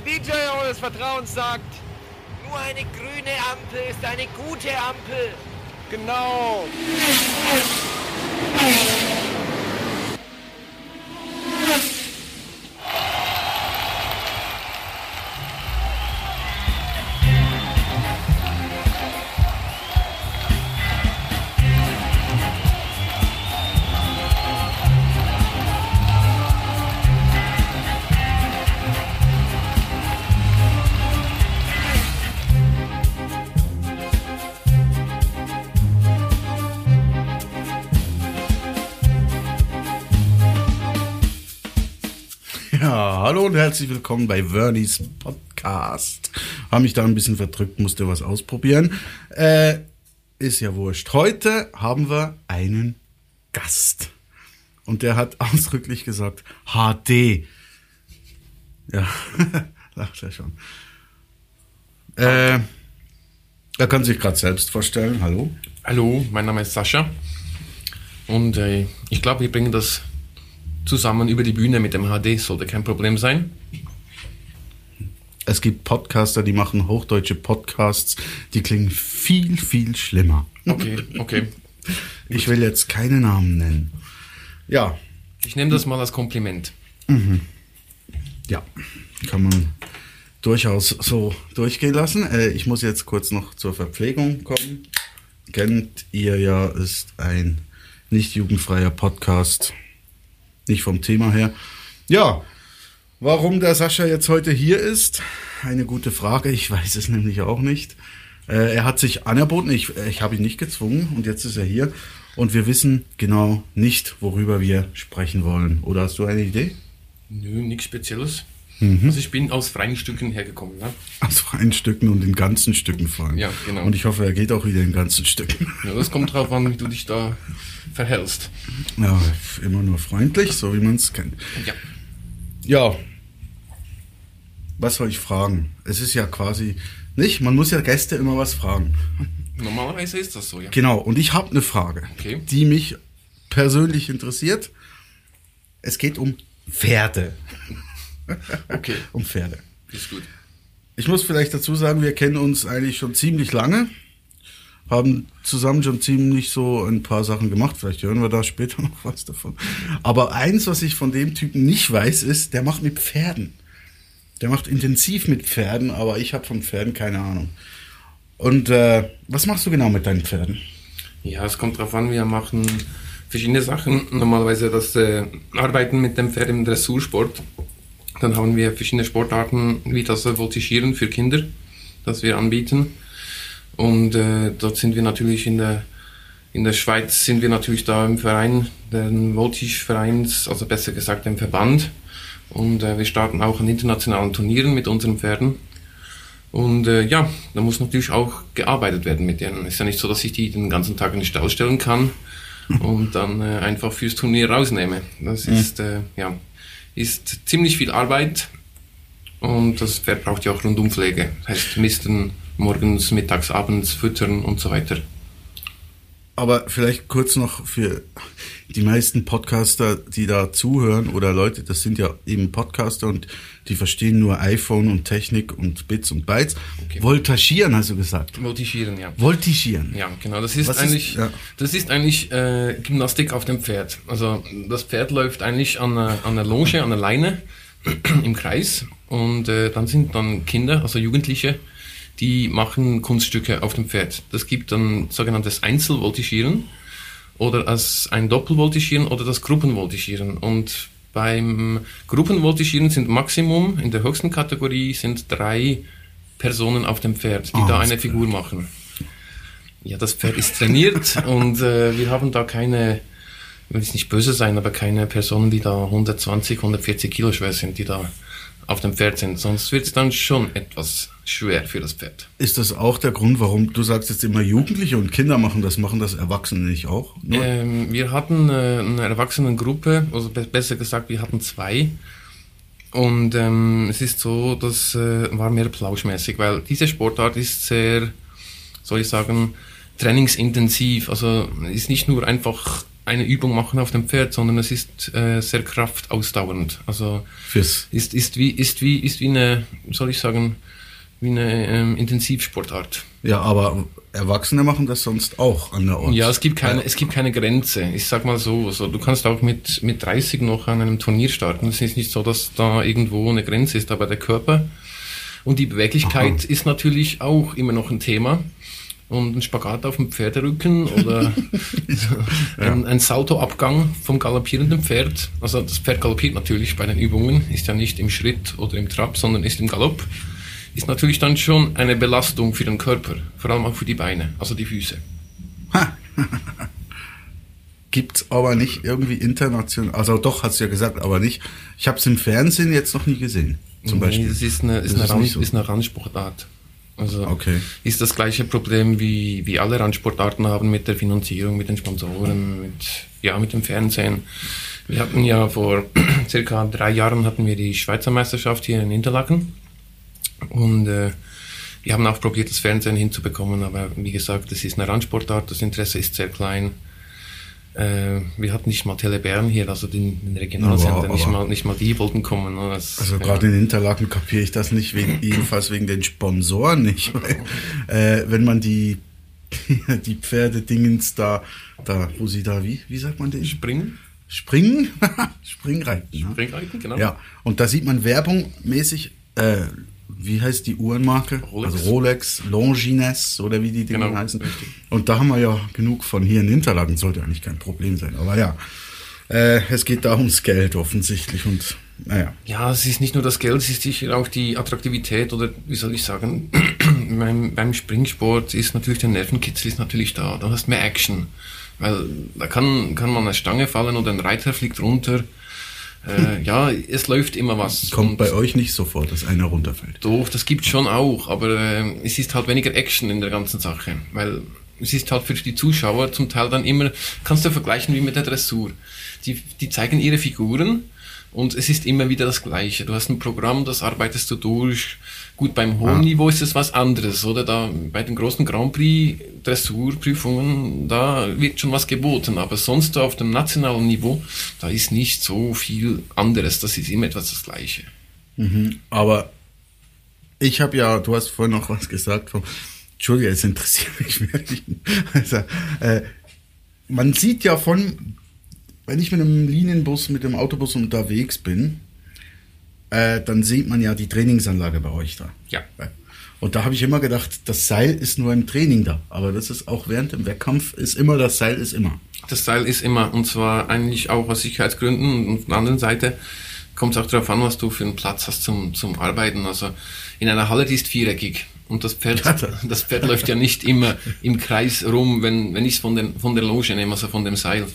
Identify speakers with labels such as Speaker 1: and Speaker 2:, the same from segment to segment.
Speaker 1: Der DJ eures Vertrauens sagt, nur eine grüne Ampel ist eine gute Ampel. Genau.
Speaker 2: Herzlich willkommen bei Vernies Podcast. Haben mich da ein bisschen verdrückt, musste was ausprobieren. Äh, ist ja wurscht. Heute haben wir einen Gast. Und der hat ausdrücklich gesagt, HD. Ja, lacht er schon. Äh, er kann sich gerade selbst vorstellen. Hallo.
Speaker 3: Hallo, mein Name ist Sascha und äh, ich glaube, wir bringen das zusammen über die Bühne mit dem HD, sollte kein Problem sein.
Speaker 2: Es gibt Podcaster, die machen hochdeutsche Podcasts, die klingen viel, viel schlimmer.
Speaker 3: Okay, okay.
Speaker 2: Ich will jetzt keine Namen nennen. Ja,
Speaker 3: Ich nehme das mal als Kompliment.
Speaker 2: ja, kann man durchaus so durchgehen lassen. Äh, ich muss jetzt kurz noch zur Verpflegung kommen. Kennt ihr ja, ist ein nicht jugendfreier Podcast. Nicht vom Thema her. Ja, warum der Sascha jetzt heute hier ist, eine gute Frage. Ich weiß es nämlich auch nicht. Äh, er hat sich anerboten, ich, ich habe ihn nicht gezwungen und jetzt ist er hier. Und wir wissen genau nicht, worüber wir sprechen wollen. Oder hast du eine Idee?
Speaker 3: Nö, nichts Spezielles.
Speaker 2: Mhm.
Speaker 3: Also ich bin aus freien Stücken hergekommen. Ne?
Speaker 2: Aus freien Stücken und in ganzen Stücken fallen.
Speaker 3: Ja, genau.
Speaker 2: Und ich hoffe, er geht auch wieder in ganzen Stücken.
Speaker 3: Ja, das kommt drauf an, wie du dich da verhältst.
Speaker 2: Ja, immer nur freundlich, so wie man es kennt.
Speaker 3: Ja.
Speaker 2: Ja. Was soll ich fragen? Es ist ja quasi nicht, man muss ja Gäste immer was fragen.
Speaker 3: Normalerweise ist das so, ja.
Speaker 2: Genau, und ich habe eine Frage,
Speaker 3: Okay.
Speaker 2: die mich persönlich interessiert. Es geht um Pferde.
Speaker 3: Okay,
Speaker 2: Um Pferde.
Speaker 3: ist gut.
Speaker 2: Ich muss vielleicht dazu sagen, wir kennen uns eigentlich schon ziemlich lange, haben zusammen schon ziemlich so ein paar Sachen gemacht. Vielleicht hören wir da später noch was davon. Aber eins, was ich von dem Typen nicht weiß, ist, der macht mit Pferden. Der macht intensiv mit Pferden, aber ich habe von Pferden keine Ahnung. Und äh, was machst du genau mit deinen Pferden?
Speaker 3: Ja, es kommt drauf an, wir machen verschiedene Sachen. Normalerweise das äh, Arbeiten mit dem Pferd im Dressursport. Dann haben wir verschiedene Sportarten, wie das äh, Voltigieren für Kinder, das wir anbieten. Und äh, dort sind wir natürlich in der, in der Schweiz sind wir natürlich da im Verein, den Voltige-Vereins, also besser gesagt im Verband. Und äh, wir starten auch an internationalen Turnieren mit unseren Pferden. Und äh, ja, da muss natürlich auch gearbeitet werden mit denen. Ist ja nicht so, dass ich die den ganzen Tag in den Stall stellen kann und dann äh, einfach fürs Turnier rausnehme. Das ist, äh, ja, ist ziemlich viel Arbeit und das Pferd braucht ja auch Rundumpflege. Heißt misten, morgens, mittags, abends, füttern und so weiter.
Speaker 2: Aber vielleicht kurz noch für die meisten Podcaster, die da zuhören oder Leute, das sind ja eben Podcaster und die verstehen nur iPhone und Technik und Bits und Bytes.
Speaker 3: Okay.
Speaker 2: Voltagieren, hast du gesagt.
Speaker 3: Voltigieren, ja.
Speaker 2: Voltigieren.
Speaker 3: Ja, genau. Das ist
Speaker 2: Was ist-
Speaker 3: eigentlich,
Speaker 2: ja.
Speaker 3: das ist eigentlich äh, Gymnastik auf dem Pferd. Also das Pferd läuft eigentlich an einer, an einer Longe, an einer Leine im Kreis und äh, dann sind dann Kinder, also Jugendliche, die machen Kunststücke auf dem Pferd. Das gibt dann sogenanntes Einzelvoltigieren oder als ein Doppelvoltigieren oder das Gruppenvoltigieren. Und beim Gruppenvoltigieren sind Maximum in der höchsten Kategorie sind drei Personen auf dem Pferd, die
Speaker 2: Ah,
Speaker 3: da eine Figur machen. Ja, das Pferd ist trainiert und äh, wir haben da keine, ich will jetzt nicht böse sein, aber keine Personen, die da 120, 140 Kilo schwer sind, die da auf dem Pferd sind. Sonst wird es dann schon etwas schwer für das Pferd.
Speaker 2: Ist das auch der Grund, warum du sagst jetzt immer Jugendliche und Kinder machen das, machen das Erwachsene nicht auch?
Speaker 3: Ähm, wir hatten äh, eine Erwachsenengruppe, also be besser gesagt, wir hatten zwei. Und ähm, es ist so, das äh, war mehr plauschmäßig, weil diese Sportart ist sehr, soll ich sagen, trainingsintensiv. Also ist nicht nur einfach eine Übung machen auf dem Pferd, sondern es ist äh, sehr kraftausdauernd. Also
Speaker 2: Fürs
Speaker 3: ist, ist wie ist wie ist wie eine, soll ich sagen, wie eine ähm, Intensivsportart.
Speaker 2: Ja, aber Erwachsene machen das sonst auch an der Ort.
Speaker 3: Ja, es gibt keine, es gibt keine Grenze. Ich sag mal so, also du kannst auch mit, mit 30 noch an einem Turnier starten. Es ist nicht so, dass da irgendwo eine Grenze ist, aber der Körper und die Beweglichkeit
Speaker 2: Aha.
Speaker 3: ist natürlich auch immer noch ein Thema. Und ein Spagat auf dem Pferderücken oder ein, ein Saltoabgang vom galoppierenden Pferd. Also das Pferd galoppiert natürlich bei den Übungen, ist ja nicht im Schritt oder im Trab, sondern ist im Galopp. Ist natürlich dann schon eine Belastung für den Körper, vor allem auch für die Beine, also die Füße.
Speaker 2: Gibt's aber nicht irgendwie international. Also doch, hast du ja gesagt, aber nicht. Ich habe es im Fernsehen jetzt noch nie gesehen. Zum
Speaker 3: Nee,
Speaker 2: Beispiel.
Speaker 3: Das ist eine, ist
Speaker 2: Das
Speaker 3: eine,
Speaker 2: ist
Speaker 3: Rand,
Speaker 2: so.
Speaker 3: ist eine Randsportart. Also
Speaker 2: Okay.
Speaker 3: ist das gleiche Problem wie, wie alle Randsportarten haben mit der Finanzierung, mit den Sponsoren, mit, ja, mit dem Fernsehen. Wir hatten ja vor circa drei Jahren hatten wir die Schweizer Meisterschaft hier in Interlaken und äh, wir haben auch probiert, das Fernsehen hinzubekommen, aber wie gesagt, das ist eine Randsportart, das Interesse ist sehr klein. Äh, wir hatten nicht mal Tele Bern hier, also den, den Regionalsender,
Speaker 2: Ja,
Speaker 3: nicht, mal, nicht mal die wollten kommen. ne, Das,
Speaker 2: Also
Speaker 3: ja.
Speaker 2: gerade in Interlaken kapiere ich das nicht, wegen, jedenfalls wegen den Sponsoren nicht. Weil, äh, wenn man die, die Pferdedingens da, da, wo sie da, wie, wie sagt man den?
Speaker 3: Springen?
Speaker 2: Springen? Springreiten. ne?
Speaker 3: Springreiten, genau.
Speaker 2: Ja, und da sieht man Werbung mäßig, äh, wie heißt die Uhrenmarke?
Speaker 3: Rolex.
Speaker 2: Also Rolex, Longines oder wie die Dinge
Speaker 3: Genau,
Speaker 2: heißen.
Speaker 3: richtig.
Speaker 2: Und da haben wir ja genug von hier in Interlaken, sollte eigentlich kein Problem sein. Aber ja, äh, es geht da ums Geld offensichtlich und naja.
Speaker 3: Ja, es ist nicht nur das Geld, es ist sicher auch die Attraktivität oder wie soll ich sagen, beim, beim Springsport ist natürlich der Nervenkitzel ist natürlich da. Du hast mehr Action. Weil da kann, kann man eine Stange fallen oder ein Reiter fliegt runter. Äh, ja, es läuft immer was.
Speaker 2: Kommt bei euch nicht so vor, dass einer runterfällt.
Speaker 3: Doch, das gibt schon auch, aber äh, es ist halt weniger Action in der ganzen Sache, weil es ist halt für die Zuschauer zum Teil dann immer, kannst du vergleichen wie mit der Dressur. Die, die zeigen ihre Figuren und es ist immer wieder das Gleiche. Du hast ein Programm, das arbeitest du durch. Gut, beim hohen
Speaker 2: Ah.
Speaker 3: Niveau ist es was anderes, oder? Da, bei den großen Grand Prix Dressurprüfungen, da wird schon was geboten, aber sonst auf dem nationalen Niveau, da ist nicht so viel anderes. Das ist immer etwas das Gleiche.
Speaker 2: Aber ich habe ja, du hast vorhin noch was gesagt vom, Entschuldige, es interessiert mich wirklich. Also, äh, man sieht ja von, wenn ich mit einem Linienbus, mit dem Autobus unterwegs bin, äh, dann sieht man ja die Trainingsanlage bei euch da.
Speaker 3: Ja.
Speaker 2: Und da habe ich immer gedacht, das Seil ist nur im Training da. Aber das ist auch während dem Wettkampf ist immer, das Seil ist immer.
Speaker 3: Das Seil ist immer, und zwar eigentlich auch aus Sicherheitsgründen. Und auf der anderen Seite kommt es auch darauf an, was du für einen Platz hast zum, zum Arbeiten. Also in einer Halle, die ist viereckig. Und das Pferd, das Pferd läuft ja nicht immer im Kreis rum, wenn, wenn ich es von, den, von der Loge nehme, also von dem Seil.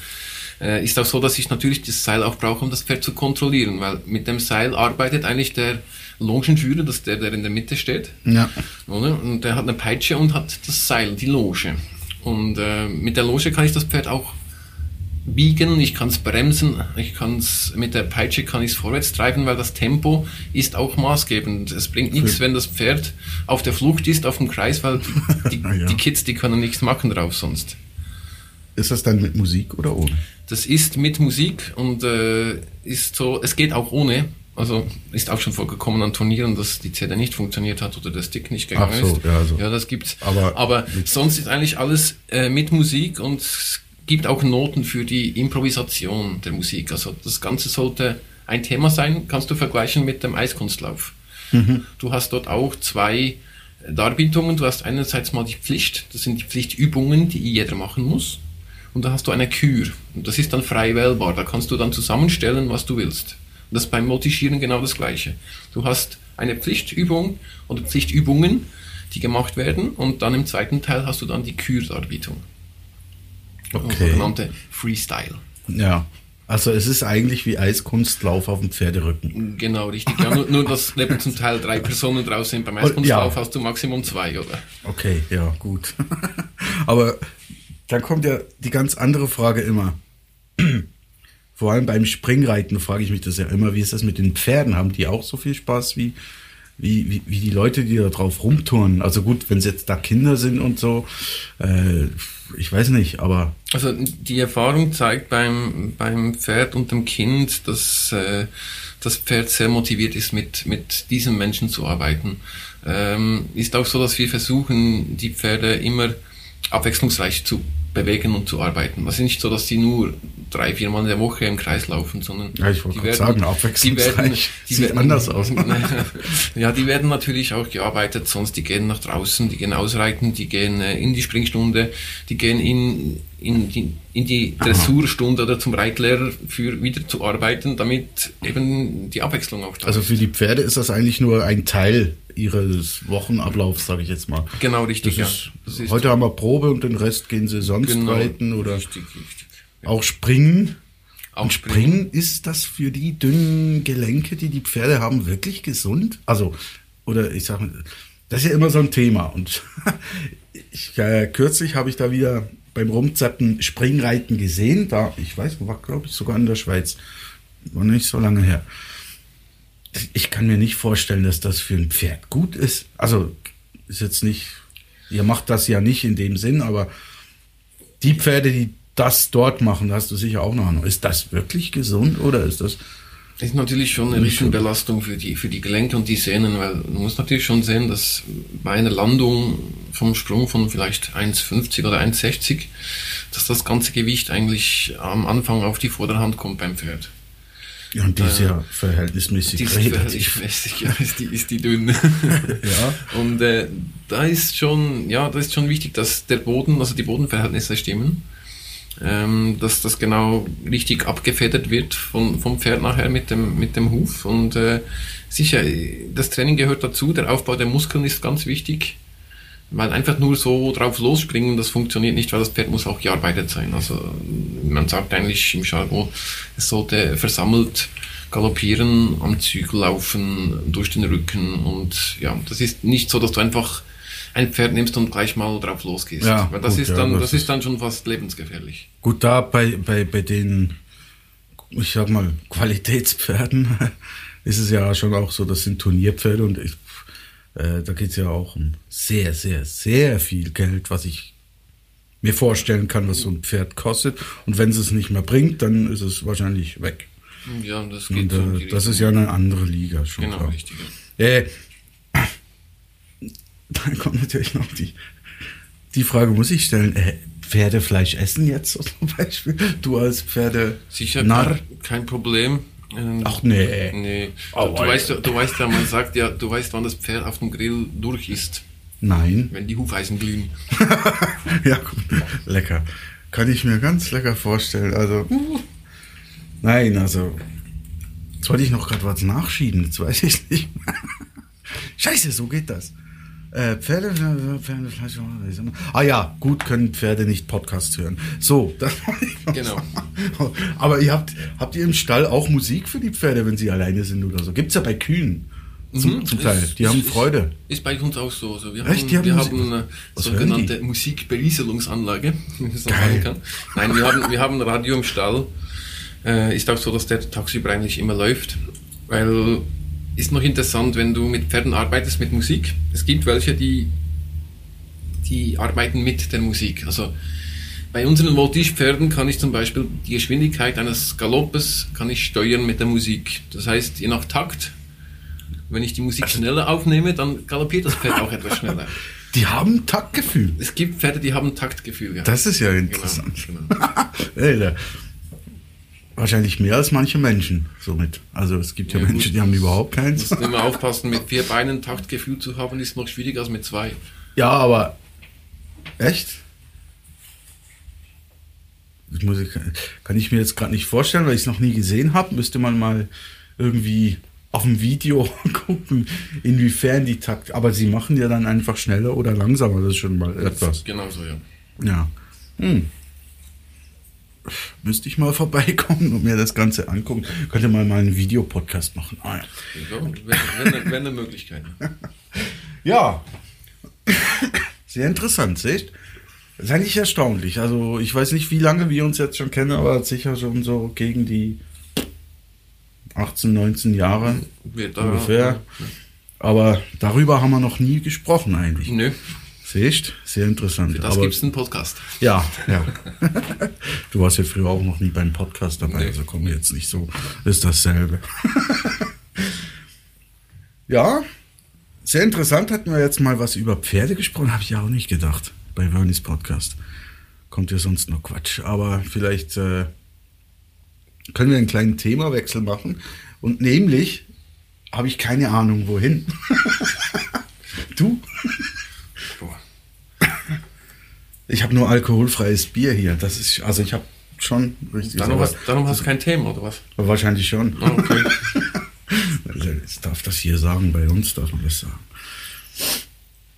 Speaker 3: Äh, ist auch so, dass ich natürlich das Seil auch brauche, um das Pferd zu kontrollieren, weil mit dem Seil arbeitet eigentlich der Longenführer, das der, der in der Mitte steht.
Speaker 2: Ja.
Speaker 3: Oder? Und der hat eine Peitsche und hat das Seil, die Loge. Und äh, mit der Loge kann ich das Pferd auch biegen, ich kann es bremsen, ich kann es mit der Peitsche kann ich es vorwärts treiben, weil das Tempo ist auch maßgebend. Es bringt nichts, wenn das Pferd auf der Flucht ist, auf dem Kreis, weil die, die,
Speaker 2: Ja.
Speaker 3: die Kids, die können nichts machen drauf sonst.
Speaker 2: Ist das dann mit Musik oder ohne?
Speaker 3: Das ist mit Musik und äh, ist so, es geht auch ohne. Also ist auch schon vorgekommen an Turnieren, dass die CD nicht funktioniert hat oder der Stick nicht gegangen
Speaker 2: Ach so,
Speaker 3: ist.
Speaker 2: ja, so.
Speaker 3: ja, das gibt's.
Speaker 2: Aber-
Speaker 3: Aber sonst ist eigentlich alles äh, mit Musik und es gibt auch Noten für die Improvisation der Musik. Also das Ganze sollte ein Thema sein, kannst du vergleichen mit dem Eiskunstlauf. Du hast dort auch zwei Darbietungen. Du hast einerseits mal die Pflicht, das sind die Pflichtübungen, die jeder machen muss. Und da hast du eine Kür. Und das ist dann frei wählbar. Da kannst du dann zusammenstellen, was du willst. Und das ist beim Multischieren genau das Gleiche. Du hast eine Pflichtübung oder Pflichtübungen, die gemacht werden. Und dann im zweiten Teil hast du dann die Kürdarbietung.
Speaker 2: Okay.
Speaker 3: Sogenannte Freestyle.
Speaker 2: Ja. Also es ist eigentlich wie Eiskunstlauf auf dem Pferderücken.
Speaker 3: Genau, richtig. Ja, nur, nur, dass neben zum Teil drei Personen draus sind. Beim
Speaker 2: Und-
Speaker 3: Eiskunstlauf
Speaker 2: ja.
Speaker 3: hast du Maximum zwei, oder?
Speaker 2: Okay, ja, gut. Aber dann kommt ja die ganz andere Frage immer. Vor allem beim Springreiten frage ich mich das ja immer, wie ist das mit den Pferden? Haben die auch so viel Spaß wie wie, wie, die Leute, die da drauf rumtouren. Also gut, wenn es jetzt da Kinder sind und so, äh, ich weiß nicht, aber.
Speaker 3: Also die Erfahrung zeigt beim, beim Pferd und dem Kind, dass äh, das Pferd sehr motiviert ist, mit, mit diesen Menschen zu arbeiten. Ähm, ist auch so, dass wir versuchen, die Pferde immer abwechslungsreich zu bewegen und zu arbeiten. Es ist nicht so, dass die nur drei, vier Mal in der Woche im Kreis laufen, sondern
Speaker 2: Ja, ich
Speaker 3: die werden-
Speaker 2: sagen, abwechslungsreich.
Speaker 3: die werden, die
Speaker 2: Sieht
Speaker 3: werden,
Speaker 2: anders aus.
Speaker 3: ja, die werden natürlich auch gearbeitet, sonst die gehen nach draußen, die gehen ausreiten, die gehen äh, in die Springstunde, die gehen in, in, die, in die Dressurstunde oder zum Reitlehrer für wieder zu arbeiten, damit eben die Abwechslung auch da
Speaker 2: Also für die Pferde ist das eigentlich nur ein Teil ihres Wochenablaufs, sage ich jetzt mal.
Speaker 3: Genau, richtig,
Speaker 2: Das
Speaker 3: ja.
Speaker 2: ist,
Speaker 3: Das ist
Speaker 2: heute haben wir Probe und den Rest gehen sie sonst
Speaker 3: genau,
Speaker 2: reiten oder
Speaker 3: richtig, richtig.
Speaker 2: auch springen.
Speaker 3: Auch
Speaker 2: Und springen, ist das für die dünnen Gelenke, die die Pferde haben, wirklich gesund? Also, oder ich sage, das ist ja immer so ein Thema. Und ich, äh, kürzlich habe ich da wieder beim Rumzappen Springreiten gesehen. Da, ich weiß, war glaube ich sogar in der Schweiz. War nicht so lange her. Ich kann mir nicht vorstellen, dass das für ein Pferd gut ist. Also, ist jetzt nicht, ihr macht das ja nicht in dem Sinn, aber die Pferde, die das dort machen, da hast du sicher auch noch. Ist das wirklich gesund oder ist das?
Speaker 3: Das ist natürlich schon eine
Speaker 2: Nicht gut.
Speaker 3: Rückenbelastung für die, für die Gelenke und die Sehnen, weil man muss natürlich schon sehen, dass bei einer Landung vom Sprung von vielleicht 1,50 oder 1,60, dass das ganze Gewicht eigentlich am Anfang auf die Vorderhand kommt beim Pferd.
Speaker 2: Ja, und die ist ja verhältnismäßig
Speaker 3: Die ist verhältnismäßig, ja, ist die, ist die dünn.
Speaker 2: Ja.
Speaker 3: Und äh, da ist schon, ja, da ist schon wichtig, dass der Boden, also die Bodenverhältnisse stimmen. Ähm, dass das genau richtig abgefedert wird von, vom Pferd nachher mit dem, mit dem Huf. Und äh, sicher, das Training gehört dazu, der Aufbau der Muskeln ist ganz wichtig. Weil einfach nur so drauf losspringen, das funktioniert nicht, weil das Pferd muss auch gearbeitet sein. Also man sagt eigentlich im Jargon, es sollte versammelt galoppieren, am Zügel laufen, durch den Rücken und ja, das ist nicht so, dass du einfach ein Pferd nimmst und gleich mal drauf losgehst.
Speaker 2: Ja,
Speaker 3: weil das
Speaker 2: gut,
Speaker 3: ist
Speaker 2: ja,
Speaker 3: dann,
Speaker 2: das
Speaker 3: das,
Speaker 2: ist-
Speaker 3: ist dann schon fast lebensgefährlich.
Speaker 2: Gut, da bei, bei, bei den, ich sag mal, Qualitätspferden ist es ja schon auch so, das sind Turnierpferde und ich, äh, da geht es ja auch um sehr, sehr, sehr viel Geld, was ich mir vorstellen kann, was so ein Pferd kostet. Und wenn es es nicht mehr bringt, dann ist es wahrscheinlich weg.
Speaker 3: Ja, das
Speaker 2: Und,
Speaker 3: geht in
Speaker 2: äh, das ist ja eine andere Liga schon.
Speaker 3: genau
Speaker 2: klar.
Speaker 3: richtig.
Speaker 2: Äh, dann kommt natürlich noch die, die Frage, muss ich stellen, äh, Pferdefleisch essen jetzt so zum Beispiel? Du als Pferde
Speaker 3: Sicher
Speaker 2: Narr?
Speaker 3: kein, Problem. Ähm,
Speaker 2: Ach nee.
Speaker 3: Nee.
Speaker 2: Oh,
Speaker 3: du, weißt, ja- du weißt ja, man sagt ja, du weißt, wann das Pferd auf dem Grill durch ist,
Speaker 2: Nein.
Speaker 3: wenn die Hufeisen glühen.
Speaker 2: ja, gut. Lecker. Kann ich mir ganz lecker vorstellen. Also, nein, also, jetzt wollte ich noch gerade was nachschieben, jetzt weiß ich nicht. Scheiße, so geht das. Äh, Pferde, äh, Pferdefleisch, ah ja, gut können Pferde nicht Podcasts hören. So, das ich
Speaker 3: Genau.
Speaker 2: Aber ihr habt, habt ihr im Stall auch Musik für die Pferde, wenn sie alleine sind oder so? Gibt's ja bei Kühen zum,
Speaker 3: Mhm,
Speaker 2: zum Teil.
Speaker 3: ist-
Speaker 2: Die haben
Speaker 3: ist-
Speaker 2: Freude.
Speaker 3: Ist bei uns auch so. Also wir
Speaker 2: Echt?
Speaker 3: haben,
Speaker 2: Die haben
Speaker 3: wir
Speaker 2: Musik-
Speaker 3: haben eine
Speaker 2: Was
Speaker 3: sogenannte Musikberieselungsanlage. so
Speaker 2: Geil.
Speaker 3: sagen kann. Nein, wir haben, wir haben ein Radio im Stall. Äh, ist auch so, dass der tagsüber eigentlich immer läuft. Weil ist noch interessant, wenn du mit Pferden arbeitest mit Musik. Es gibt welche, die, die arbeiten mit der Musik. Also bei unseren Voltige-Pferden kann ich zum Beispiel die Geschwindigkeit eines Galoppes kann ich steuern mit der Musik. Das heißt, je nach Takt, wenn ich die Musik schneller aufnehme, dann galoppiert das Pferd auch etwas schneller.
Speaker 2: Die haben Taktgefühl.
Speaker 3: Es gibt Pferde, die haben Taktgefühl. Ja.
Speaker 2: Das ist ja
Speaker 3: genau,
Speaker 2: interessant.
Speaker 3: genau.
Speaker 2: Alter. Wahrscheinlich mehr als manche Menschen somit. Also es gibt ja,
Speaker 3: Ja,
Speaker 2: Menschen, die haben überhaupt keins.
Speaker 3: Muss immer aufpassen, mit vier Beinen Taktgefühl zu haben, ist noch schwieriger als mit zwei.
Speaker 2: Ja, aber echt? Ich muss, kann ich mir jetzt gerade nicht vorstellen, weil ich es noch nie gesehen habe. Müsste man mal irgendwie auf dem Video gucken, inwiefern die Takt. Aber sie machen ja dann einfach schneller oder langsamer. Das ist schon mal etwas.
Speaker 3: Genauso, ja.
Speaker 2: Ja. Hm. Müsste ich mal vorbeikommen und mir das Ganze angucken. Könnte mal mal einen Videopodcast machen. Ah, ja.
Speaker 3: wenn, wenn, wenn eine Möglichkeit.
Speaker 2: Ja. Sehr interessant, seht? Das ist eigentlich erstaunlich. Also, ich weiß nicht, wie lange wir uns jetzt schon kennen, aber sicher schon so gegen die 18, 19 Jahre ungefähr. Aber darüber haben wir noch nie gesprochen eigentlich.
Speaker 3: Nö,
Speaker 2: Siehst? Sehr interessant.
Speaker 3: das
Speaker 2: Aber,
Speaker 3: gibt's einen Podcast.
Speaker 2: Ja, ja. du warst ja früher auch noch nie beim Podcast dabei,
Speaker 3: Nee.
Speaker 2: also komm jetzt nicht so. Ist dasselbe. ja, sehr interessant. Hatten wir jetzt mal was über Pferde gesprochen, habe ich ja auch nicht gedacht bei Vernis Podcast. Kommt ja sonst nur Quatsch. Aber vielleicht äh, können wir einen kleinen Themawechsel machen. Und nämlich habe ich keine Ahnung, wohin. du? Ich habe nur alkoholfreies Bier hier. Das ist, also ich habe schon richtig.
Speaker 3: Darum hast, darum hast du kein Thema, oder was?
Speaker 2: Wahrscheinlich schon.
Speaker 3: Ah, Okay.
Speaker 2: Also, Ich darf das hier sagen, bei uns darf man das sagen.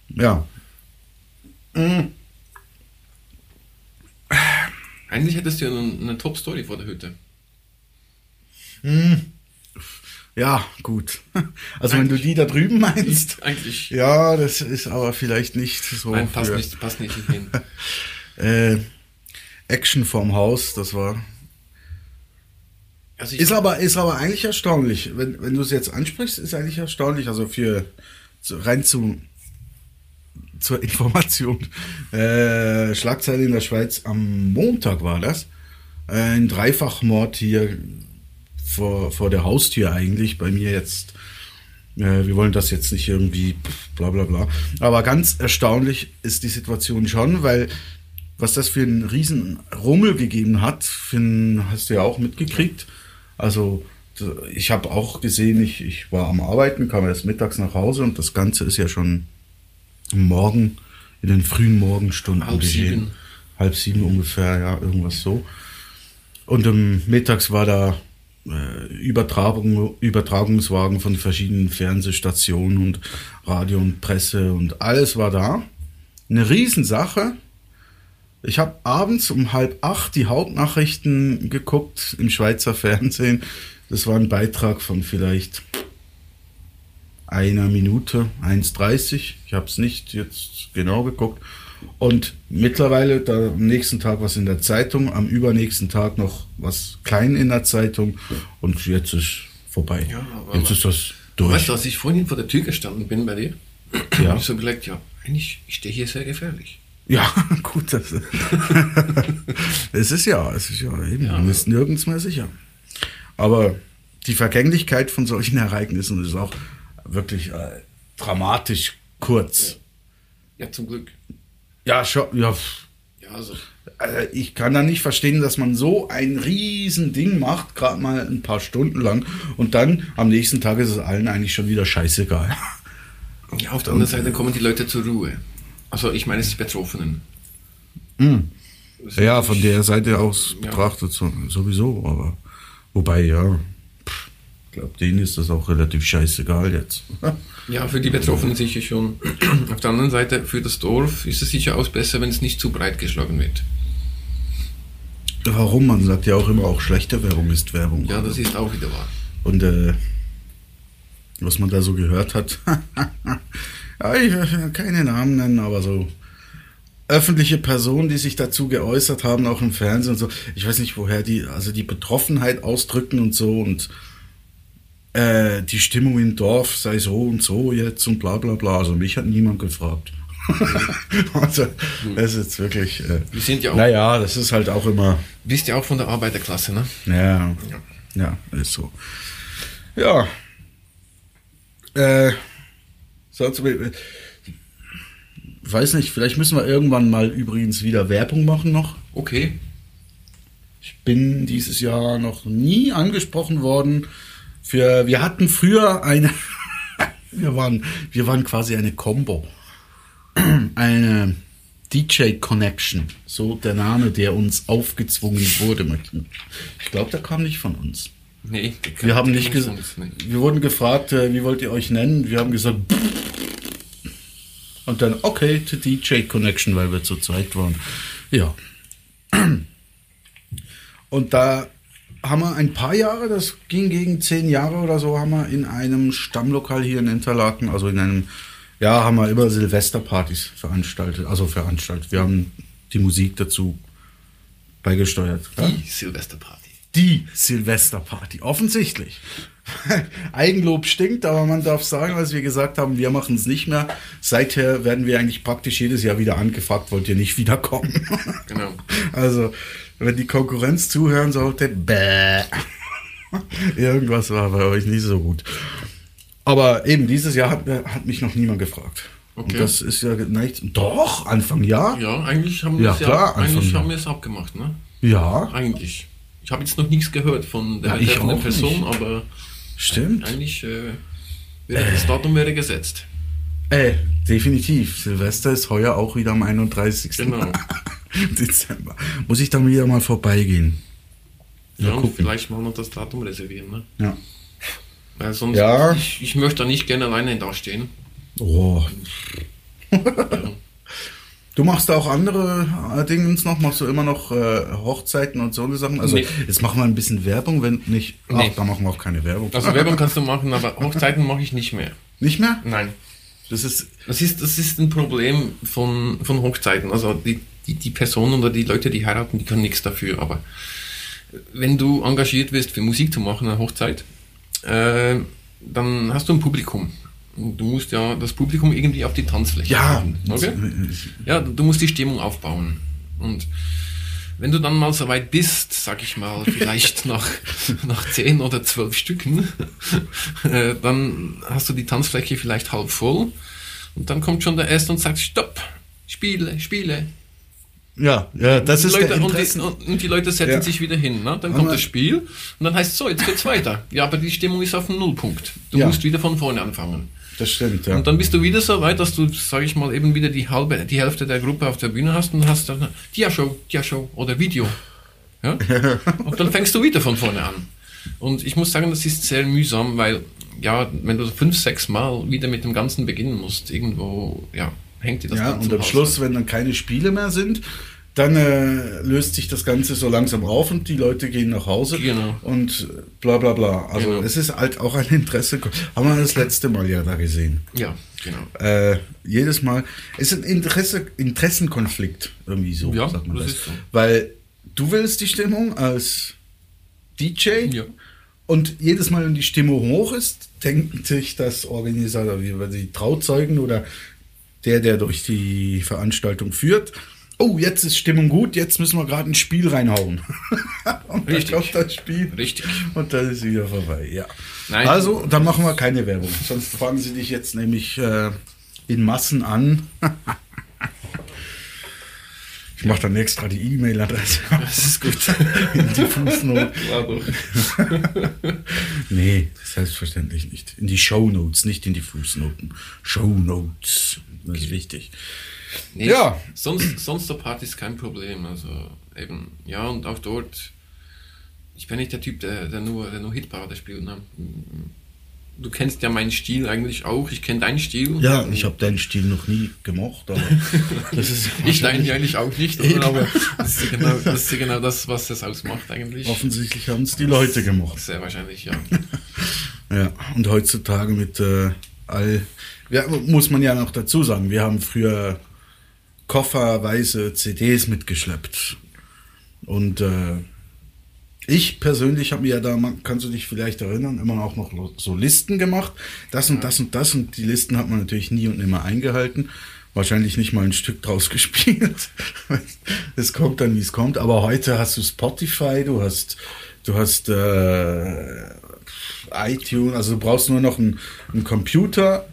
Speaker 2: Ja. Mm,
Speaker 3: Eigentlich hättest du ja eine, eine Top-Story vor der Hütte.
Speaker 2: Ja, gut. Also wenn du die da drüben meinst.
Speaker 3: Eigentlich.
Speaker 2: Ja, das ist aber vielleicht nicht so.
Speaker 3: Nein, passt
Speaker 2: für-
Speaker 3: nicht, passt nicht hin.
Speaker 2: Äh, Action vorm Haus, das war.
Speaker 3: Also
Speaker 2: Ist aber, ist aber eigentlich erstaunlich. Wenn, wenn du es jetzt ansprichst, ist eigentlich erstaunlich. Also für rein zu zur Information. Äh, Schlagzeile in der Schweiz am Montag war das. Ein Dreifachmord hier vor, vor der Haustür eigentlich. Bei mir jetzt. Äh, wir wollen das jetzt nicht irgendwie bla bla bla. Aber ganz erstaunlich ist die Situation schon, weil was das für einen riesen Rummel gegeben hat, Finn, hast du ja auch mitgekriegt. Also ich habe auch gesehen, ich, ich war am Arbeiten, kam erst mittags nach Hause und das Ganze ist ja schon am Morgen, in den frühen Morgenstunden
Speaker 3: Halb
Speaker 2: geschehen.
Speaker 3: sieben.
Speaker 2: Halb sieben ungefähr, ja, irgendwas so. Und ähm, mittags war da Übertragung, Übertragungswagen von verschiedenen Fernsehstationen und Radio und Presse und alles war da. Eine Riesensache. Ich habe abends um halb acht die Hauptnachrichten geguckt im Schweizer Fernsehen. Das war ein Beitrag von vielleicht einer Minute, 1,30. Ich habe es nicht jetzt genau geguckt. Und mittlerweile, da am nächsten Tag was in der Zeitung, am übernächsten Tag noch was klein in der Zeitung und jetzt ist vorbei.
Speaker 3: Ja, aber-
Speaker 2: jetzt ist das durch.
Speaker 3: Weißt du, als ich vorhin vor der Tür gestanden bin bei dir,
Speaker 2: Ja.
Speaker 3: habe ich so überlegt, ja, eigentlich, ich stehe hier sehr gefährlich.
Speaker 2: Ja, gut. Das, es ist ja, es ist ja eben,
Speaker 3: Ja.
Speaker 2: man ist nirgends mehr sicher. Aber die Vergänglichkeit von solchen Ereignissen ist auch wirklich äh, dramatisch kurz.
Speaker 3: Ja, zum Glück.
Speaker 2: Ja, schon, ja.
Speaker 3: Ja, also,
Speaker 2: Also ich kann da nicht verstehen, dass man so ein riesen Ding macht, gerade mal ein paar Stunden lang, und dann am nächsten Tag ist es allen eigentlich schon wieder scheißegal.
Speaker 3: ja, auf der anderen Seite kommen die Leute zur Ruhe. Also, ich meine, es die Betroffenen.
Speaker 2: Hm.
Speaker 3: Ist
Speaker 2: Ja, von der Seite aus
Speaker 3: Ja.
Speaker 2: betrachtet so, sowieso, aber wobei, ja, ich glaube, denen ist das auch relativ scheißegal jetzt.
Speaker 3: Ja, für die Betroffenen sicher schon. Auf der anderen Seite, für das Dorf ist es sicher auch besser, wenn es nicht zu breit geschlagen wird.
Speaker 2: Warum? Man sagt ja auch immer, auch schlechte Werbung ist Werbung.
Speaker 3: Ja, das ist auch wieder wahr.
Speaker 2: Und äh, was man da so gehört hat, ja, ich will keine Namen nennen, aber so öffentliche Personen, die sich dazu geäußert haben, auch im Fernsehen und so. Ich weiß nicht, woher die, also die Betroffenheit ausdrücken und so und äh, die Stimmung im Dorf sei so und so jetzt und bla bla bla. Also mich hat niemand gefragt. also, das ist jetzt wirklich. Äh,
Speaker 3: Wir sind ja auch,
Speaker 2: naja, das ist halt auch immer.
Speaker 3: bist ja auch von der Arbeiterklasse, ne?
Speaker 2: Ja, ja, ist so. Ja. Äh, sonst, weiß nicht, vielleicht müssen wir irgendwann mal übrigens wieder Werbung machen noch.
Speaker 3: Okay.
Speaker 2: Ich bin dieses Jahr noch nie angesprochen worden. Für, wir hatten früher eine, wir waren, wir waren quasi eine Combo. Eine DJ Connection, so der Name, der uns aufgezwungen wurde. Ich glaube, der kam nicht von uns.
Speaker 3: Nee,
Speaker 2: Wir haben nicht
Speaker 3: gesagt.
Speaker 2: wir wurden gefragt, äh, wie wollt ihr euch nennen? Wir haben gesagt, und dann okay, to DJ Connection, weil wir zu zweit waren. Ja. Und da haben wir ein paar Jahre, das ging gegen zehn Jahre oder so, haben wir in einem Stammlokal hier in Interlaken, also in einem, ja, haben wir immer Silvesterpartys veranstaltet, also veranstaltet. Wir haben die Musik dazu beigesteuert. Ja?
Speaker 3: Die Silvesterparty.
Speaker 2: die Silvesterparty. Offensichtlich. Eigenlob stinkt, aber man darf sagen, was wir gesagt haben, wir machen es nicht mehr. Seither werden wir eigentlich praktisch jedes Jahr wieder angefragt, wollt ihr nicht wiederkommen?
Speaker 3: Genau.
Speaker 2: Also, wenn die Konkurrenz zuhören sollte, bäh. Irgendwas war bei euch nicht so gut. Aber eben, dieses Jahr hat, hat mich noch niemand gefragt. Und
Speaker 3: Okay.
Speaker 2: das ist ja nicht. Doch, Anfang Jahr?
Speaker 3: Ja, eigentlich haben wir
Speaker 2: Ja,
Speaker 3: es ja,
Speaker 2: klar,
Speaker 3: eigentlich
Speaker 2: Anfang,
Speaker 3: haben
Speaker 2: ja.
Speaker 3: wir es abgemacht, ne?
Speaker 2: Ja,
Speaker 3: Eigentlich. Ich habe jetzt noch nichts gehört von der
Speaker 2: Ja, ich
Speaker 3: betreffenden
Speaker 2: auch
Speaker 3: Person,
Speaker 2: nicht.
Speaker 3: aber
Speaker 2: stimmt.
Speaker 3: eigentlich äh, wäre das Datum wäre gesetzt.
Speaker 2: Äh, definitiv. Silvester ist heuer auch wieder am 31.
Speaker 3: Genau.
Speaker 2: Dezember. Muss ich dann wieder mal vorbeigehen.
Speaker 3: Ja,
Speaker 2: gucken.
Speaker 3: vielleicht mal noch das Datum reservieren, ne?
Speaker 2: Ja.
Speaker 3: Weil sonst,
Speaker 2: Ja.
Speaker 3: ich, ich möchte da nicht gerne alleine dastehen.
Speaker 2: Oh.
Speaker 3: Ja.
Speaker 2: Du machst da auch andere äh, Dingens noch? Machst du immer noch äh, Hochzeiten und so eine Sachen? Also
Speaker 3: Nee.
Speaker 2: jetzt machen wir ein bisschen Werbung, wenn nicht. Ach,
Speaker 3: Nee.
Speaker 2: da machen wir auch keine Werbung.
Speaker 3: Also Werbung kannst du machen, aber Hochzeiten mache ich nicht mehr.
Speaker 2: nicht mehr?
Speaker 3: Nein.
Speaker 2: Das ist.
Speaker 3: Das ist, das ist ein Problem von, von Hochzeiten. Also die, die, die Personen oder die Leute, die heiraten, die können nichts dafür. Aber wenn du engagiert wirst, für Musik zu machen, eine Hochzeit, äh, dann hast du ein Publikum. Und Du musst ja das Publikum irgendwie auf die Tanzfläche
Speaker 2: Ja.
Speaker 3: bringen, Okay? Ja, du musst die Stimmung aufbauen. Und wenn du dann mal so weit bist, sag ich mal, vielleicht nach, nach zehn oder zwölf Stücken, äh, dann hast du die Tanzfläche vielleicht halb voll. Und dann kommt schon der Erste und sagt, stopp, spiele, spiele.
Speaker 2: Ja, ja, das ist
Speaker 3: Leute,
Speaker 2: der
Speaker 3: und, die, und die Leute setzen
Speaker 2: Ja.
Speaker 3: sich wieder hin. Ne? Dann kommt das Spiel und dann heißt es so, jetzt geht's weiter. Ja, aber die Stimmung ist auf dem Nullpunkt. Du
Speaker 2: Ja.
Speaker 3: musst wieder von vorne anfangen.
Speaker 2: Das stimmt, ja.
Speaker 3: Und dann bist du wieder so weit, dass du, sage ich mal, eben wieder die halbe, die Hälfte der Gruppe auf der Bühne hast und hast dann Dia-Show, Dia-Show oder Video. Ja? Und dann fängst du wieder von vorne an. Und ich muss sagen, das ist sehr mühsam, weil, ja, wenn du fünf, sechs Mal wieder mit dem Ganzen beginnen musst, irgendwo, ja, hängt dir das
Speaker 2: ja, und am. Schluss, wenn dann keine Spiele mehr sind, dann äh, löst sich das Ganze so langsam auf und die Leute gehen nach Hause
Speaker 3: Genau.
Speaker 2: und äh, bla bla bla. Also
Speaker 3: Genau.
Speaker 2: es ist halt auch ein Interesse. Haben wir das letzte Mal ja da gesehen.
Speaker 3: Ja, genau.
Speaker 2: Äh, jedes Mal. Es ist ein Interesse, Interessenkonflikt, irgendwie so,
Speaker 3: Ja,
Speaker 2: sagt man
Speaker 3: das
Speaker 2: das.
Speaker 3: so.
Speaker 2: Weil du willst die Stimmung als DJ
Speaker 3: Ja.
Speaker 2: und jedes Mal, wenn die Stimmung hoch ist, denkt sich das Organisator, wie die Trauzeugen oder der, der durch die Veranstaltung führt, oh, jetzt ist Stimmung gut, jetzt müssen wir gerade ein Spiel reinhauen. und
Speaker 3: Richtig.
Speaker 2: dann kommt das Spiel
Speaker 3: Richtig.
Speaker 2: und dann ist wieder vorbei, ja.
Speaker 3: Nein.
Speaker 2: Also, dann machen wir keine Werbung. Sonst fragen sie dich jetzt nämlich äh, in Massen an. ich mache dann extra die E-Mail-Adresse
Speaker 3: Das ist gut.
Speaker 2: in die Fußnote.
Speaker 3: Ja, doch.
Speaker 2: Nee, selbstverständlich nicht. In die Shownotes, nicht in die Fußnoten. Shownotes. Das ist wichtig.
Speaker 3: Nee,
Speaker 2: Ja.
Speaker 3: Sonst, sonst der Part ist kein Problem. Also eben, ja, und auch dort, ich bin nicht der Typ, der, der nur, der nur Hitparade spielt. Ne? Du kennst ja meinen Stil eigentlich auch, ich kenne deinen Stil.
Speaker 2: Ja, ich habe deinen Stil noch nie gemocht, aber das ist
Speaker 3: Ich deinen eigentlich auch nicht, oder? aber das ist, ja genau, das ist genau das, was das ausmacht eigentlich.
Speaker 2: offensichtlich haben es die Leute gemocht.
Speaker 3: Sehr wahrscheinlich, ja.
Speaker 2: Ja, und heutzutage mit äh, all, ja, muss man ja noch dazu sagen, wir haben früher kofferweise CDs mitgeschleppt. Und äh, ich persönlich habe mir ja da, kannst du dich vielleicht erinnern, immer auch noch so Listen gemacht. Das und das und das und die Listen hat man natürlich nie und nimmer eingehalten. Wahrscheinlich nicht mal ein Stück draus gespielt. Es kommt dann, wie es kommt. Aber heute hast du Spotify, du hast, du hast äh, iTunes, also du brauchst nur noch einen, einen Computer,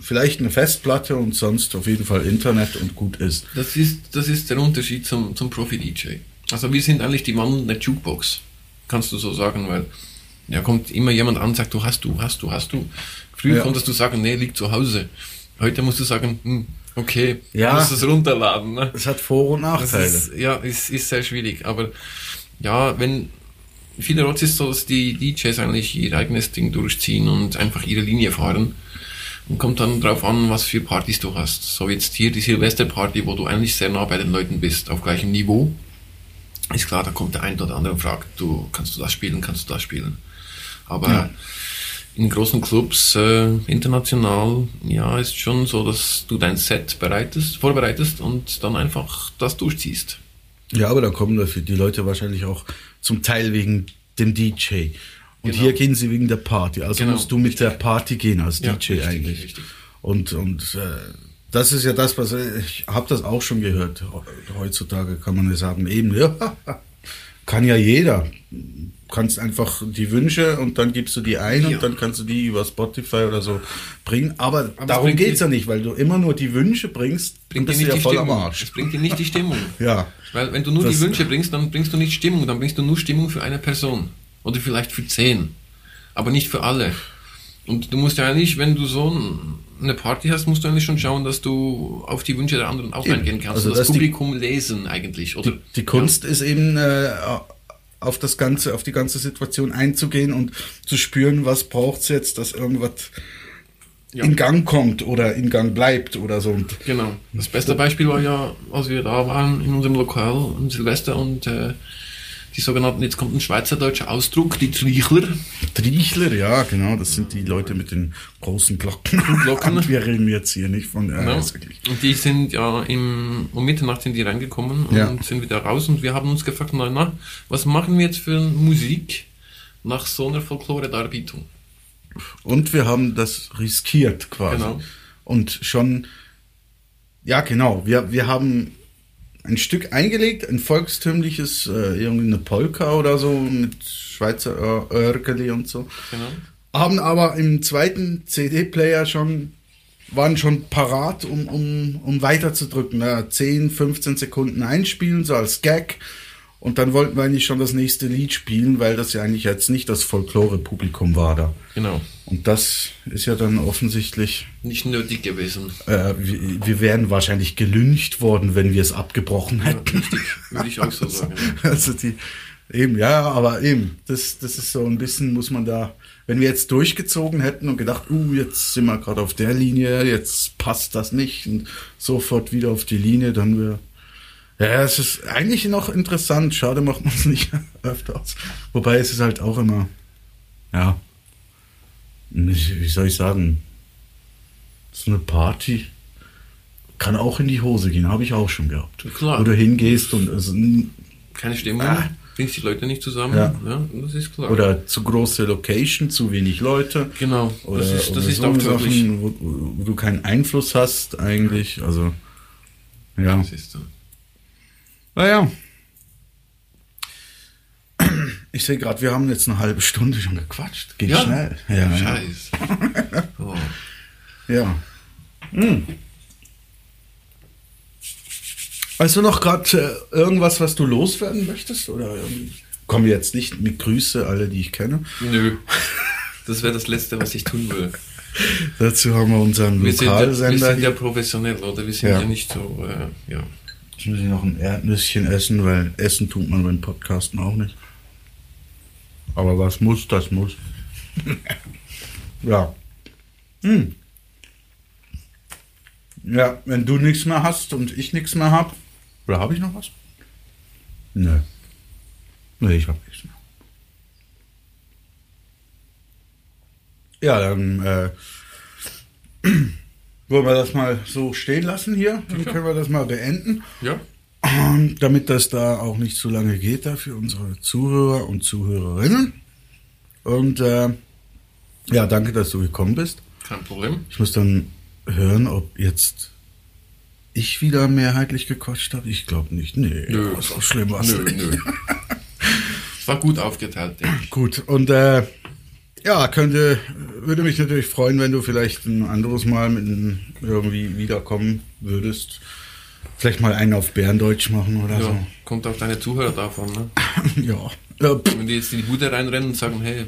Speaker 2: vielleicht eine Festplatte und sonst auf jeden Fall Internet und gut ist.
Speaker 3: Das ist, das ist der Unterschied zum, zum Profi-DJ. Also wir sind eigentlich die wandelnde Jukebox, kannst du so sagen, weil ja kommt immer jemand an und sagt, du hast du, hast du, hast du. Früher
Speaker 2: Ja.
Speaker 3: konntest du sagen, nee, liegt zu Hause. Heute musst du sagen, hm, okay,
Speaker 2: Ja.
Speaker 3: du musst es runterladen. Ne?
Speaker 2: Es hat Vor- und Nachteile.
Speaker 3: ist, ja, ist, ist sehr schwierig. Aber ja, wenn vielerorts ist so, dass die DJs eigentlich ihr eigenes Ding durchziehen und einfach ihre Linie fahren. Und kommt dann drauf an, was für Partys du hast. So jetzt hier die Silvesterparty, wo du eigentlich sehr nah bei den Leuten bist, auf gleichem Niveau. Ist klar, da kommt der ein oder andere und fragt, du, kannst du das spielen, kannst du das spielen. Aber
Speaker 2: Ja.
Speaker 3: in großen Clubs, äh, international, ja, ist schon so, dass du dein Set bereitest, vorbereitest und dann einfach das durchziehst.
Speaker 2: Ja, aber da kommen dafür die Leute wahrscheinlich auch zum Teil wegen dem DJ. Und
Speaker 3: Genau.
Speaker 2: hier gehen sie wegen der Party. Also
Speaker 3: Genau,
Speaker 2: musst du mit der Party gehen als
Speaker 3: Ja,
Speaker 2: DJ
Speaker 3: richtig,
Speaker 2: eigentlich.
Speaker 3: richtig.
Speaker 2: Und, und äh, das ist ja das, was ich habe das auch schon gehört. Heutzutage kann man ja sagen, eben, ja, kann ja jeder. Kannst einfach die Wünsche und dann gibst du die ein
Speaker 3: Ja.
Speaker 2: und dann kannst du die über Spotify oder so bringen. Aber,
Speaker 3: es
Speaker 2: darum geht's
Speaker 3: dir-
Speaker 2: ja nicht, weil du immer nur die Wünsche bringst,
Speaker 3: Bringt dir
Speaker 2: bist du
Speaker 3: nicht
Speaker 2: ja
Speaker 3: die
Speaker 2: voll am
Speaker 3: Stimmung.
Speaker 2: Arsch.
Speaker 3: Es bringt dir nicht die Stimmung.
Speaker 2: Ja.
Speaker 3: Weil wenn du nur
Speaker 2: Das-
Speaker 3: die Wünsche bringst, dann bringst du nicht Stimmung, dann bringst du nur Stimmung für eine Person. Oder vielleicht für zehn. Aber nicht für alle. Und du musst ja eigentlich, wenn du so ein- eine Party hast, musst du eigentlich schon schauen, dass du auf die Wünsche der anderen auch
Speaker 2: Eben.
Speaker 3: eingehen kannst.
Speaker 2: Also
Speaker 3: und das
Speaker 2: dass die-
Speaker 3: Publikum lesen eigentlich. Oder?
Speaker 2: Die, die Kunst ist eben äh, auf das ganze, auf die ganze Situation einzugehen und zu spüren, was braucht's jetzt, dass irgendwas
Speaker 3: Ja.
Speaker 2: in Gang kommt oder in Gang bleibt oder so.
Speaker 3: Genau. Das beste Beispiel war ja, als wir da waren in unserem Lokal am Silvester und äh, die sogenannten, jetzt kommt ein schweizerdeutscher Ausdruck, die Triechler.
Speaker 2: Triechler, ja, genau, das sind die Leute mit den großen Glocken.
Speaker 3: Glocken.
Speaker 2: Und wir reden jetzt hier nicht von. Äh,
Speaker 3: Genau. Und die sind ja im, um Mitternacht sind die reingekommen und
Speaker 2: Ja.
Speaker 3: sind wieder raus und wir haben uns gefragt, na, na, was machen wir jetzt für Musik nach so einer Folklore-Darbietung?
Speaker 2: Und wir haben das riskiert quasi.
Speaker 3: Genau.
Speaker 2: Und schon, ja, genau, wir, wir haben ein Stück eingelegt, ein volkstümliches, äh, irgendeine Polka oder so mit Schweizer Ör- Örgeli und so.
Speaker 3: Genau.
Speaker 2: haben aber im zweiten CD-Player schon, waren schon parat, um, um, um weiterzudrücken. Ja, 10, 15 Sekunden einspielen, so als Gag. Und dann wollten wir eigentlich schon das nächste Lied spielen, weil das ja eigentlich jetzt nicht das Folklore-Publikum war da.
Speaker 3: Genau.
Speaker 2: Und das ist ja dann offensichtlich,
Speaker 3: Nicht nötig gewesen.
Speaker 2: äh, wir, wir wären wahrscheinlich gelüncht worden, wenn wir es abgebrochen hätten.
Speaker 3: Richtig, würde ich auch so sagen.
Speaker 2: Also die, eben, ja, aber eben, das, das ist so ein bisschen, muss man da, wenn wir jetzt durchgezogen hätten und gedacht, uh, jetzt sind wir gerade auf der Linie, jetzt passt das nicht und sofort wieder auf die Linie, dann wir, ja, es ist eigentlich noch interessant, schade macht man es nicht öfters. Wobei es ist halt auch immer, ja, wie soll ich sagen, so eine Party kann auch in die Hose gehen, habe ich auch schon gehabt.
Speaker 3: Klar.
Speaker 2: Wo du hingehst und es
Speaker 3: Keine Stimmung,
Speaker 2: Ah.
Speaker 3: bringst die Leute nicht zusammen.
Speaker 2: Ja.
Speaker 3: Ja, das ist klar.
Speaker 2: Oder zu große Location, zu wenig Leute.
Speaker 3: genau,
Speaker 2: Oder,
Speaker 3: das ist, das ist
Speaker 2: so
Speaker 3: auch.
Speaker 2: Sachen, wo, wo du keinen Einfluss hast eigentlich. Also, ja.
Speaker 3: Das ist so.
Speaker 2: Naja. Ich sehe gerade, wir haben jetzt eine halbe Stunde schon gequatscht. Geht
Speaker 3: Ja.
Speaker 2: schnell. Ja, ja.
Speaker 3: Scheiß. Oh.
Speaker 2: ja. Hm. Hast du noch gerade äh, irgendwas, was du loswerden möchtest? Oder irgendwie? Komm jetzt nicht mit Grüße, alle, die ich kenne.
Speaker 3: Nö. Das wäre das Letzte, was ich tun will.
Speaker 2: Dazu haben wir unseren
Speaker 3: Wir sind, ja, wir
Speaker 2: Lokalsender.
Speaker 3: sind ja professionell, oder? Wir sind
Speaker 2: Ja.
Speaker 3: ja, nicht so, äh, ja.
Speaker 2: Jetzt muss ich noch ein Erdnüsschen essen, weil Essen tut man beim Podcasten auch nicht. Aber was muss, das muss. ja. Hm. Ja, wenn du nichts mehr hast und ich nichts mehr hab. Oder habe ich noch was? Nö. Nee, ich habe nichts mehr. Ja, dann äh, wollen wir das mal so stehen lassen hier. Dann können wir das mal beenden.
Speaker 3: Ja.
Speaker 2: Und damit das da auch nicht zu lange geht, da für unsere Zuhörer und Zuhörerinnen. Und äh, ja, danke, dass du gekommen bist.
Speaker 3: Kein Problem.
Speaker 2: Ich muss dann hören, ob jetzt ich wieder mehrheitlich gequatscht habe. Ich glaube nicht. Nee,
Speaker 3: Nö.
Speaker 2: so schlimm war
Speaker 3: Nö, nö. Es war gut aufgeteilt, ich.
Speaker 2: Gut, und äh, ja, könnte, würde mich natürlich freuen, wenn du vielleicht ein anderes Mal mit einem irgendwie wiederkommen würdest. Vielleicht mal einen auf Bärendeutsch machen oder
Speaker 3: Ja, kommt auf deine Zuhörer davon, ne?
Speaker 2: so. Ja.
Speaker 3: Wenn die jetzt in die Bude reinrennen und sagen, hey,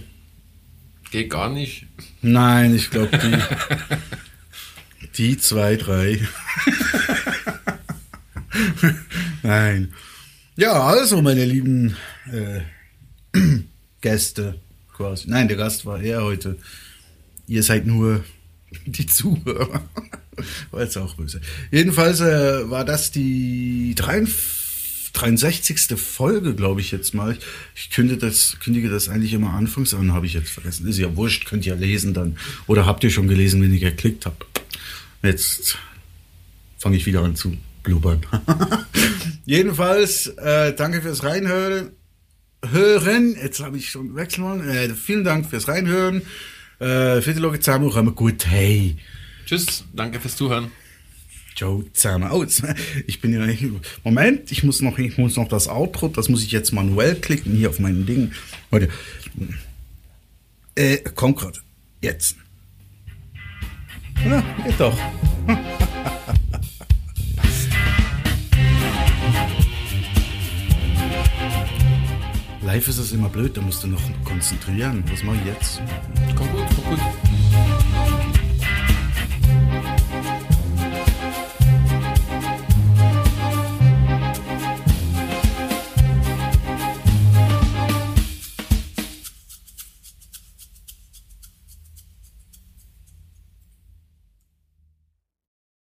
Speaker 3: geht gar nicht.
Speaker 2: nein, ich glaube, die, die zwei, drei. nein. Ja, also, meine lieben äh, Gäste quasi. Nein, der Gast war er heute. Ihr seid nur die Zuhörer. War jetzt auch böse. Jedenfalls äh, war das die 63. 63. Folge, glaube ich jetzt mal. Ich, ich kündige, das, kündige das eigentlich immer anfangs an, habe ich jetzt vergessen. Ist ja wurscht, könnt ihr lesen dann. Oder habt ihr schon gelesen, wenn ihr geklickt habt. Jetzt fange ich wieder an zu blubbern. Jedenfalls, äh, danke fürs Reinhören. Hören. Jetzt habe ich schon wechseln. Äh, vielen Dank fürs Reinhören. Äh, für die Leute zusammen kommen gut. Hey.
Speaker 3: Tschüss, danke fürs Zuhören.
Speaker 2: Ciao zusammen. Oh, jetzt, ich bin ja nicht. Moment, ich muss noch, ich muss noch das Outro, das muss ich jetzt manuell klicken hier auf meinem Ding. Warte. Äh, kommt gerade. Jetzt. Na, geht doch. Live ist es immer blöd, da musst du noch konzentrieren. Was mache ich jetzt?
Speaker 3: Gut.